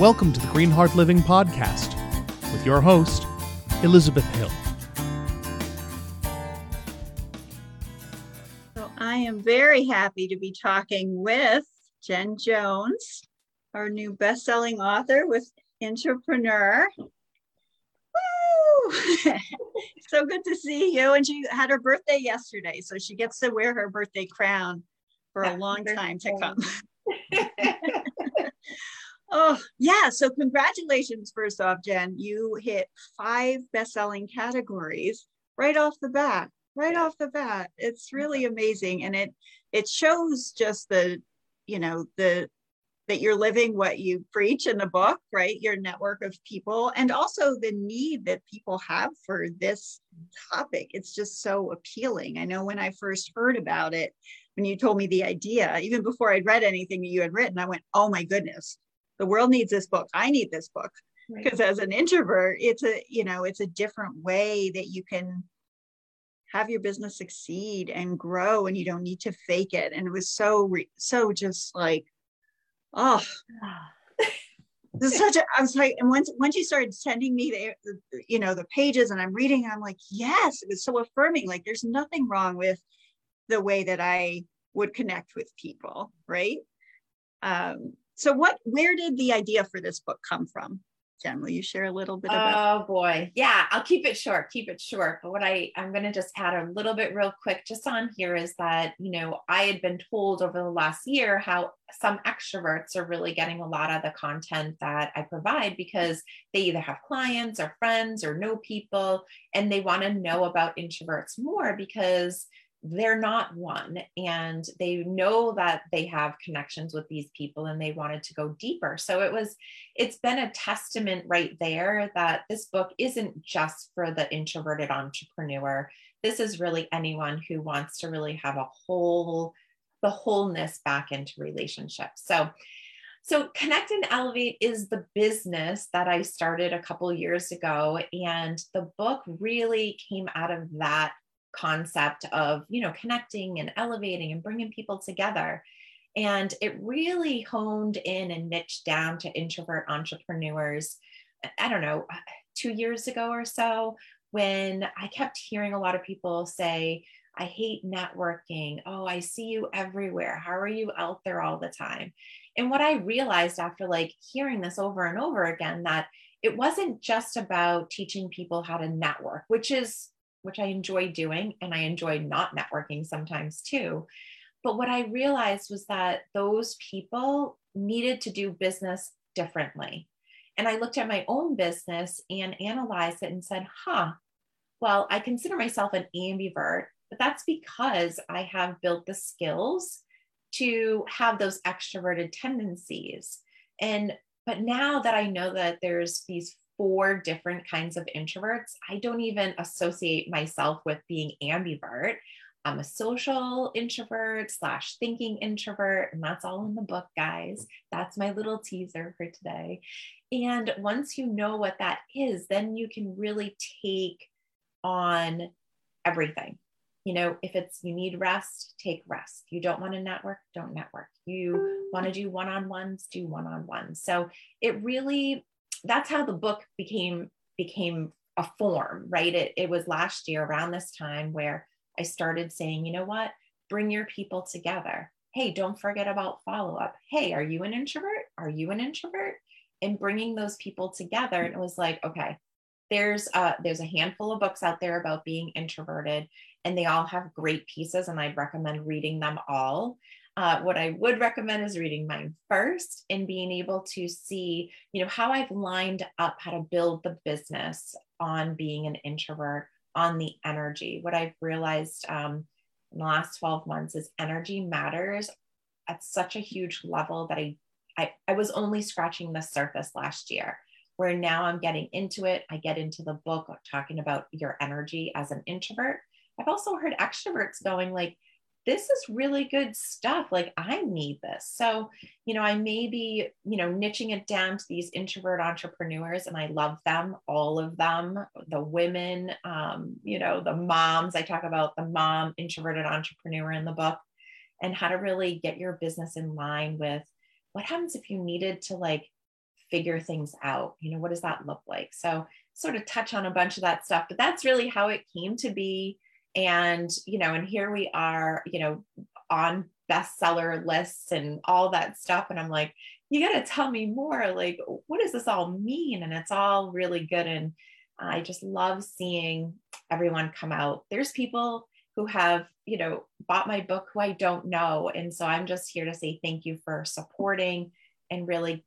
Welcome to the Green Heart Living Podcast with your host, Elizabeth Hill. So I am very happy to be talking with Jen Jones, our new best-selling author with Intropreneur. Woo! so good to see you. And she had her birthday yesterday, so she gets to wear her birthday crown for a long time to come. Oh, yeah. So, congratulations, first off, Jen. You hit five best selling categories right off the bat. Right off the bat. It's really amazing. And it it shows just the, you know, the that you're living what you preach in the book, right? Your network of people, and also the need that people have for this topic. It's just so appealing. I know when I first heard about it, when you told me the idea, even before I'd read anything you had written, I went, oh my goodness, the world needs this book. I need this book. Because right. as an introvert it's a you know it's a different way that you can have your business succeed and grow and you don't need to fake it. And it was so so just like oh this is such a i was like and once once you started sending me the, the you know the pages and i'm reading i'm like yes it was so affirming. Like there's nothing wrong with the way that i would connect with people right? Um so what where did the idea for this book come from? Jen will you share a little bit about oh boy. Yeah i'll keep it short keep it short. But what i i'm going to just add a little bit real quick just on here is that you know i had been told over the last year how some extroverts are really getting a lot of the content that i provide because they either have clients or friends or know people and they want to know about introverts more because they're not one and they know that they have connections with these people and they wanted to go deeper. So it was it's been a testament right there that this book isn't just for the introverted entrepreneur. This is really anyone who wants to really have a whole the wholeness back into relationships. So so connect and elevate is the business that i started a couple years ago and the book really came out of that concept of you know connecting and elevating and bringing people together. And it really honed in and niched down to introvert entrepreneurs i don't know uh, two years ago or so when i kept hearing a lot of people say i hate networking. Oh i see you everywhere. How are you out there all the time? And what i realized after like hearing this over and over again that it wasn't just about teaching people how to network which is which I enjoy doing, and I enjoy not networking sometimes too. But what I realized was that those people needed to do business differently. And I looked at my own business and analyzed it and said, huh, well, I consider myself an ambivert, but that's because I have built the skills to have those extroverted tendencies. And but now that I know that there's these four different kinds of introverts. I don't even associate myself with being ambivert. I'm a social introvert slash thinking introvert, and that's all in the book, guys. That's my little teaser for today. And once you know what that is, then you can really take on everything. You know, if it's you need rest, take rest. You don't want to network, don't network. You want to do one on ones, do one on ones. So it really that's how the book became became a form, right? It, it was last year around this time where I started saying, you know what, bring your people together. Hey, don't forget about follow up. Hey, are you an introvert? Are you an introvert? And bringing those people together. And it was like, okay, there's a, there's a handful of books out there about being introverted, and they all have great pieces, and I'd recommend reading them all. Uh, what I would recommend is reading mine first and being able to see, you know, how I've lined up how to build the business on being an introvert, on the energy. What I've realized um, in the last 12 months is energy matters at such a huge level that I, I, I was only scratching the surface last year where now I'm getting into it. I get into the book talking about your energy as an introvert. I've also heard extroverts going like, this is really good stuff. Like, I need this. So, you know, I may be, you know, niching it down to these introvert entrepreneurs, and I love them, all of them, the women, um, you know, the moms. I talk about the mom introverted entrepreneur in the book and how to really get your business in line with what happens if you needed to like figure things out. You know, what does that look like? So, sort of touch on a bunch of that stuff, but that's really how it came to be. And, you know, and here we are, you know, on bestseller lists and all that stuff. And I'm like, you got to tell me more. Like, what does this all mean? And it's all really good. And I just love seeing everyone come out. There's people who have, you know, bought my book who I don't know. And so I'm just here to say thank you for supporting and really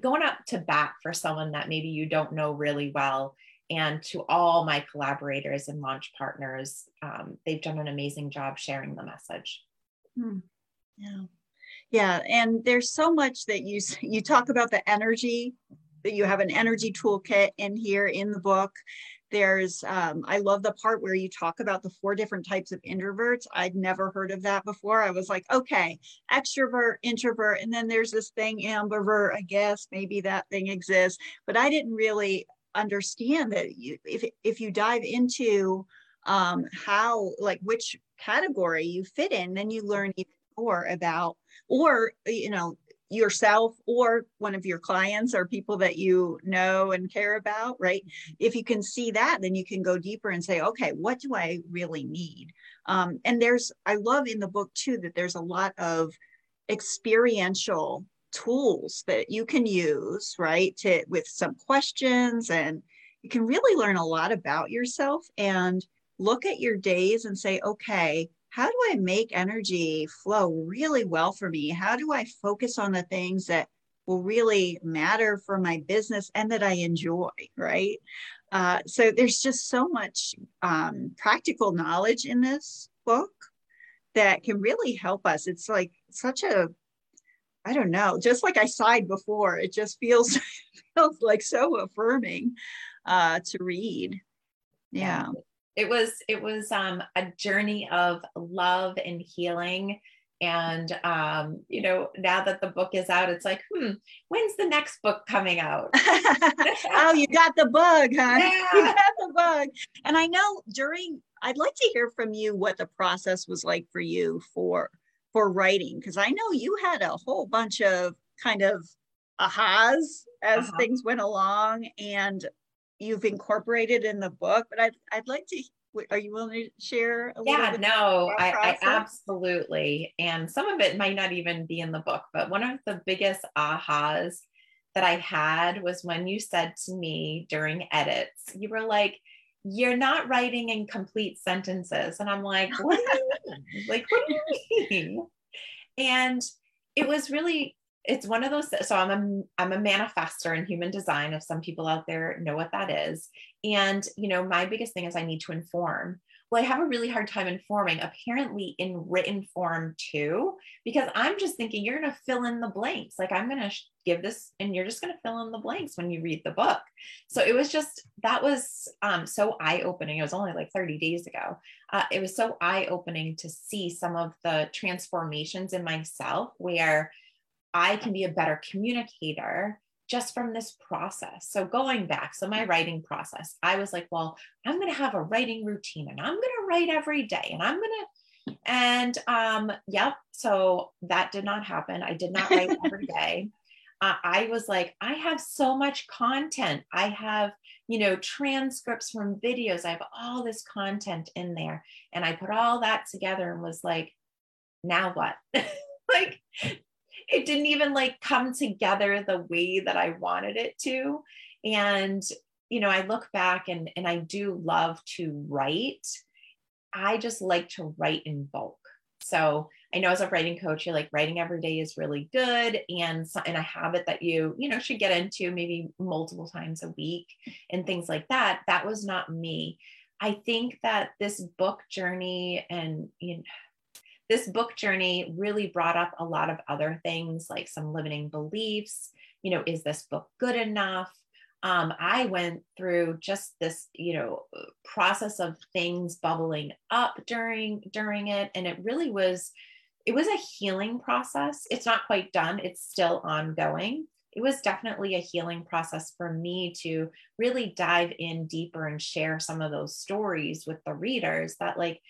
going up to bat for someone that maybe you don't know really well. And to all my collaborators and launch partners, um, they've done an amazing job sharing the message. Hmm. Yeah. Yeah. And there's so much that you, you talk about the energy that you have an energy toolkit in here in the book there's um, i love the part where you talk about the four different types of introverts i'd never heard of that before i was like okay extrovert introvert and then there's this thing ambivert i guess maybe that thing exists but i didn't really understand that you, if, if you dive into um, how like which category you fit in then you learn even more about or you know yourself or one of your clients or people that you know and care about, right? If you can see that, then you can go deeper and say, okay, what do I really need? Um, and there's, I love in the book too that there's a lot of experiential tools that you can use, right? To with some questions and you can really learn a lot about yourself and look at your days and say, okay, how do I make energy flow really well for me? How do I focus on the things that will really matter for my business and that I enjoy, right? Uh, so there's just so much um, practical knowledge in this book that can really help us. It's like such a, I don't know, just like I sighed before, it just feels feels like so affirming uh, to read. Yeah. It was it was um, a journey of love and healing. And um, you know now that the book is out it's like hmm when's the next book coming out? Oh you got the bug huh? Yeah. you got the bug. And i know during i'd like to hear from you what the process was like for you for for writing because i know you had a whole bunch of kind of ahas as uh-huh. things went along and you've incorporated in the book, but I'd, I'd like to, are you willing to share? yeah, no, I, I, absolutely. And some of it might not even be in the book, but one of the biggest ahas that I had was when you said to me during edits, you were like, you're not writing in complete sentences. And I'm like, what do you mean? like, what do you mean? And it was really it's one of those so i'm a i'm a manifester in human design if some people out there know what that is and you know my biggest thing is i need to inform well i have a really hard time informing apparently in written form too because i'm just thinking you're going to fill in the blanks. Like i'm going to give this and you're just going to fill in the blanks when you read the book. So it was just that was um, so eye-opening. It was only like 30 days ago. Uh, it was so eye-opening to see some of the transformations in myself where I can be a better communicator just from this process. So going back, so my writing process, I was like, well, I'm going to have a writing routine and I'm going to write every day and I'm going to, and um, yep. So that did not happen. I did not write every day. Uh, I was like, I have so much content. I have, you know, transcripts from videos. I have all this content in there. And I put all that together and was like, now what? like it didn't even like come together the way that I wanted it to. And, you know, I look back and, and I do love to write. I just like to write in bulk. So I know as a writing coach, you're like writing every day is really good and, and a habit that you, you know, should get into maybe multiple times a week and things like that. That was not me. I think that this book journey and you know, this book journey really brought up a lot of other things like some limiting beliefs you know is this book good enough? Um, i went through just this you know process of things bubbling up during during it and it really was it was a healing process. It's not quite done it's still ongoing. It was definitely a healing process for me to really dive in deeper and share some of those stories with the readers that like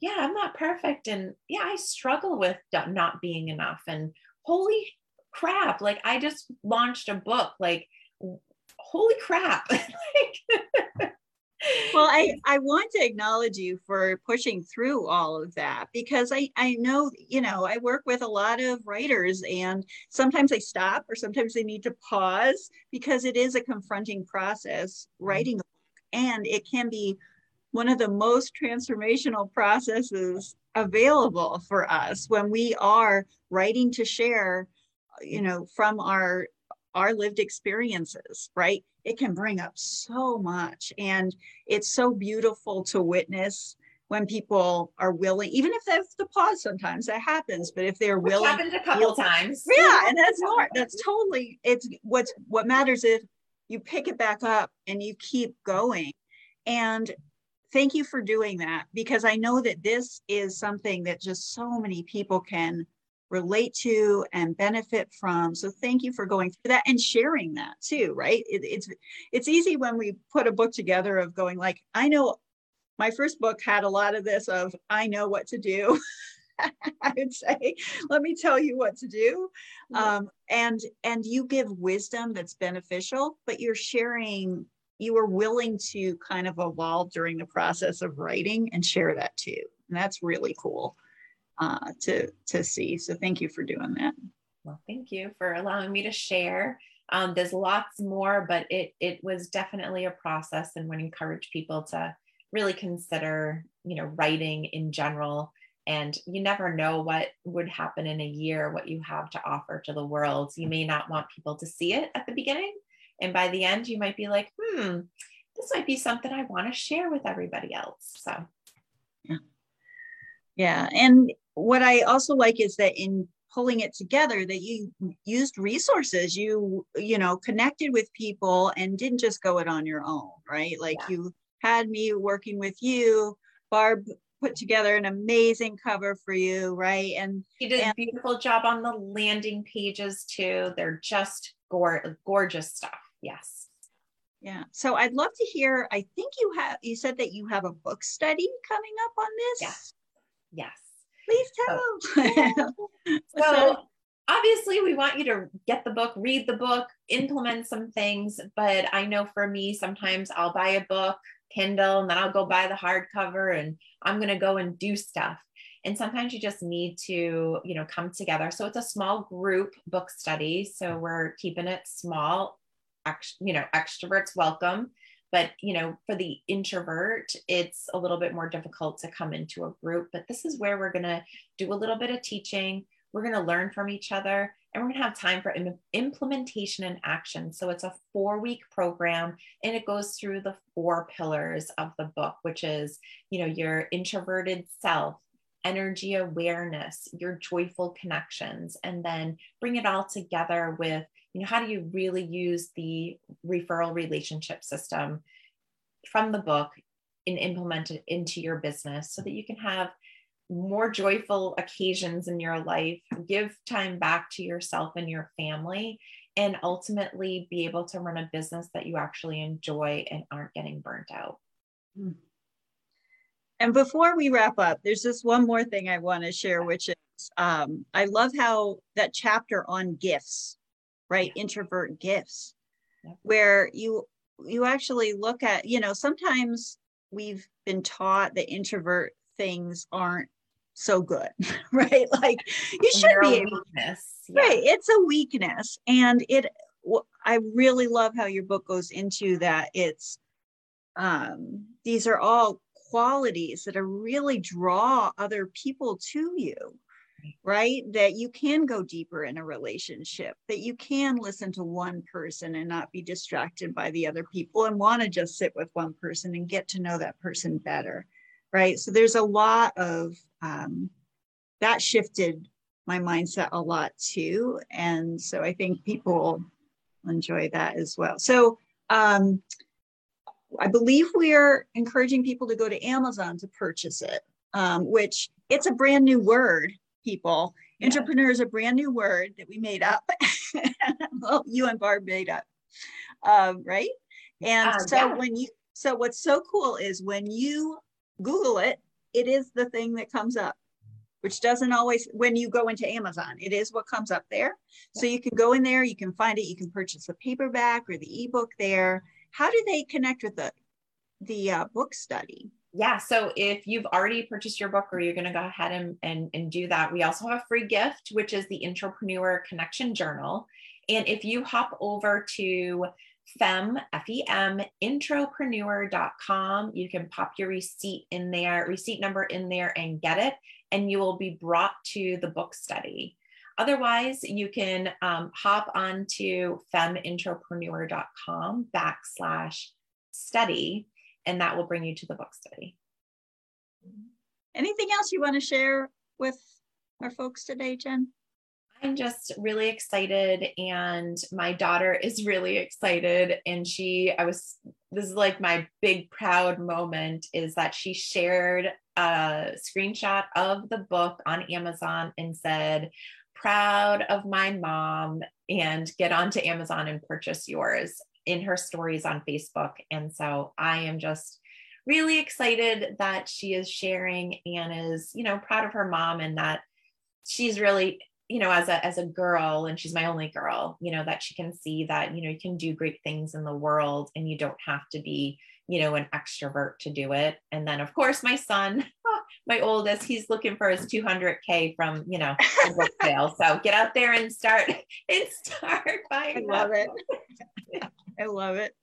yeah, I'm not perfect. And yeah, I struggle with not being enough. And holy crap, like I just launched a book. Like, holy crap. like, well i i want to acknowledge you for pushing through all of that because i i know you know i work with a lot of writers and sometimes they stop or sometimes they need to pause because it is a confronting process mm-hmm. writing a book and it can be one of the most transformational processes available for us when we are writing to share you know from our our lived experiences right it can bring up so much. And it's so beautiful to witness when people are willing, even if that's the pause sometimes that happens, but if they're Which willing happened a couple times. Yeah, and that's not that's totally it's what's what matters if you pick it back up and you keep going. And thank you for doing that because I know that this is something that just so many people can relate to and benefit from. So thank you for going through that and sharing that too right? It, it's it's easy when we put a book together of going like i know my first book had a lot of this of i know what to do. I would say let me tell you what to do. Um, and and you give wisdom that's beneficial but you're sharing you were willing to kind of evolve during the process of writing and share that too and that's really cool uh, to to see. So thank you for doing that. Well, thank you for allowing me to share. Um, there's lots more, but it it was definitely a process, and would encourage people to really consider, you know, writing in general. And you never know what would happen in a year, what you have to offer to the world. You may not want people to see it at the beginning, and by the end, you might be like, hmm, this might be something I want to share with everybody else. So, yeah, yeah, and what I also like is that in pulling it together that you used resources you you know connected with people and didn't just go it on your own right? Like yeah. you had me working with you barb put together an amazing cover for you right? And she did and, a beautiful job on the landing pages too. They're just gor- gorgeous stuff yes yeah so i'd love to hear i think you have you said that you have a book study coming up on this yes yes Please tell. So, so obviously we want you to get the book, read the book, implement some things. But I know for me, sometimes I'll buy a book, Kindle, and then I'll go buy the hardcover and I'm going to go and do stuff. And sometimes you just need to, you know, come together. So it's a small group book study. So we're keeping it small, you know, extroverts welcome but you know for the introvert it's a little bit more difficult to come into a group but this is where we're going to do a little bit of teaching. We're going to learn from each other and we're going to have time for Im- implementation and action. So it's a four week program and it goes through the four pillars of the book which is you know your introverted self energy awareness your joyful connections and then bring it all together with you know how do you really use the referral relationship system from the book and implement it into your business so that you can have more joyful occasions in your life give time back to yourself and your family and ultimately be able to run a business that you actually enjoy and aren't getting burnt out hmm. and before we wrap up there's just one more thing i want to share which is um, i love how that chapter on gifts right? Introvert gifts where you you actually look at you know sometimes we've been taught that introvert things aren't so good right? Like you should be able weakness. Yeah. right it's a weakness and it i really love how your book goes into that. It's um these are all qualities that are really draw other people to you right? That you can go deeper in a relationship, that you can listen to one person and not be distracted by the other people and want to just sit with one person and get to know that person better, right? So there's a lot of um, that shifted my mindset a lot too. And so I think people enjoy that as well. So um, I believe we are encouraging people to go to Amazon to purchase it, um, which it's a brand new word people. Yeah. Intropreneur is a brand new word that we made up. well, you and Barb made up, um, right? And uh, so yeah. when you, so what's so cool is when you Google it, it is the thing that comes up. which doesn't always, when you go into Amazon, it is what comes up there. So you can go in there, you can find it, you can purchase the paperback or the ebook there. How do they connect with the, the uh, book study? Yeah so if you've already purchased your book or you're going to go ahead and, and, and do that we also have a free gift which is the Intropreneur connection journal. And if you hop over to fem f-e-m intropreneur.com you can pop your receipt in there receipt number in there and get it and you will be brought to the book study. Otherwise you can um, hop onto femintropreneur.com backslash study and that will bring you to the book study. Anything else you want to share with our folks today, Jen? I'm just really excited, and my daughter is really excited. And she, I was, this is like my big proud moment is that she shared a screenshot of the book on Amazon and said, Proud of my mom, and get onto Amazon and purchase yours in her stories on Facebook. And so I am just really excited that she is sharing and is, you know, proud of her mom and that she's really you know as a as a girl and she's my only girl you know that she can see that you know you can do great things in the world and you don't have to be you know an extrovert to do it. And then of course my son my oldest he's looking for his 200k from you know book sale. So get out there and start and start buying i love it I love it.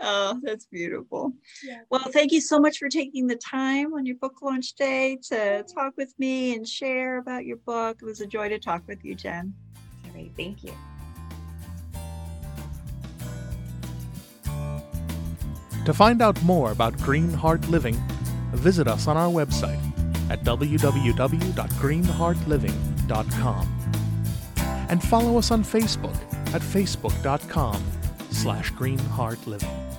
Oh, that's beautiful. Yeah. Well, thank you so much for taking the time on your book launch day to talk with me and share about your book. It was a joy to talk with you, Jen. All right. Thank you. To find out more about Green Heart Living, visit us on our website at www.greenheartliving.com and follow us on Facebook at facebook.com slash green greenheartliving.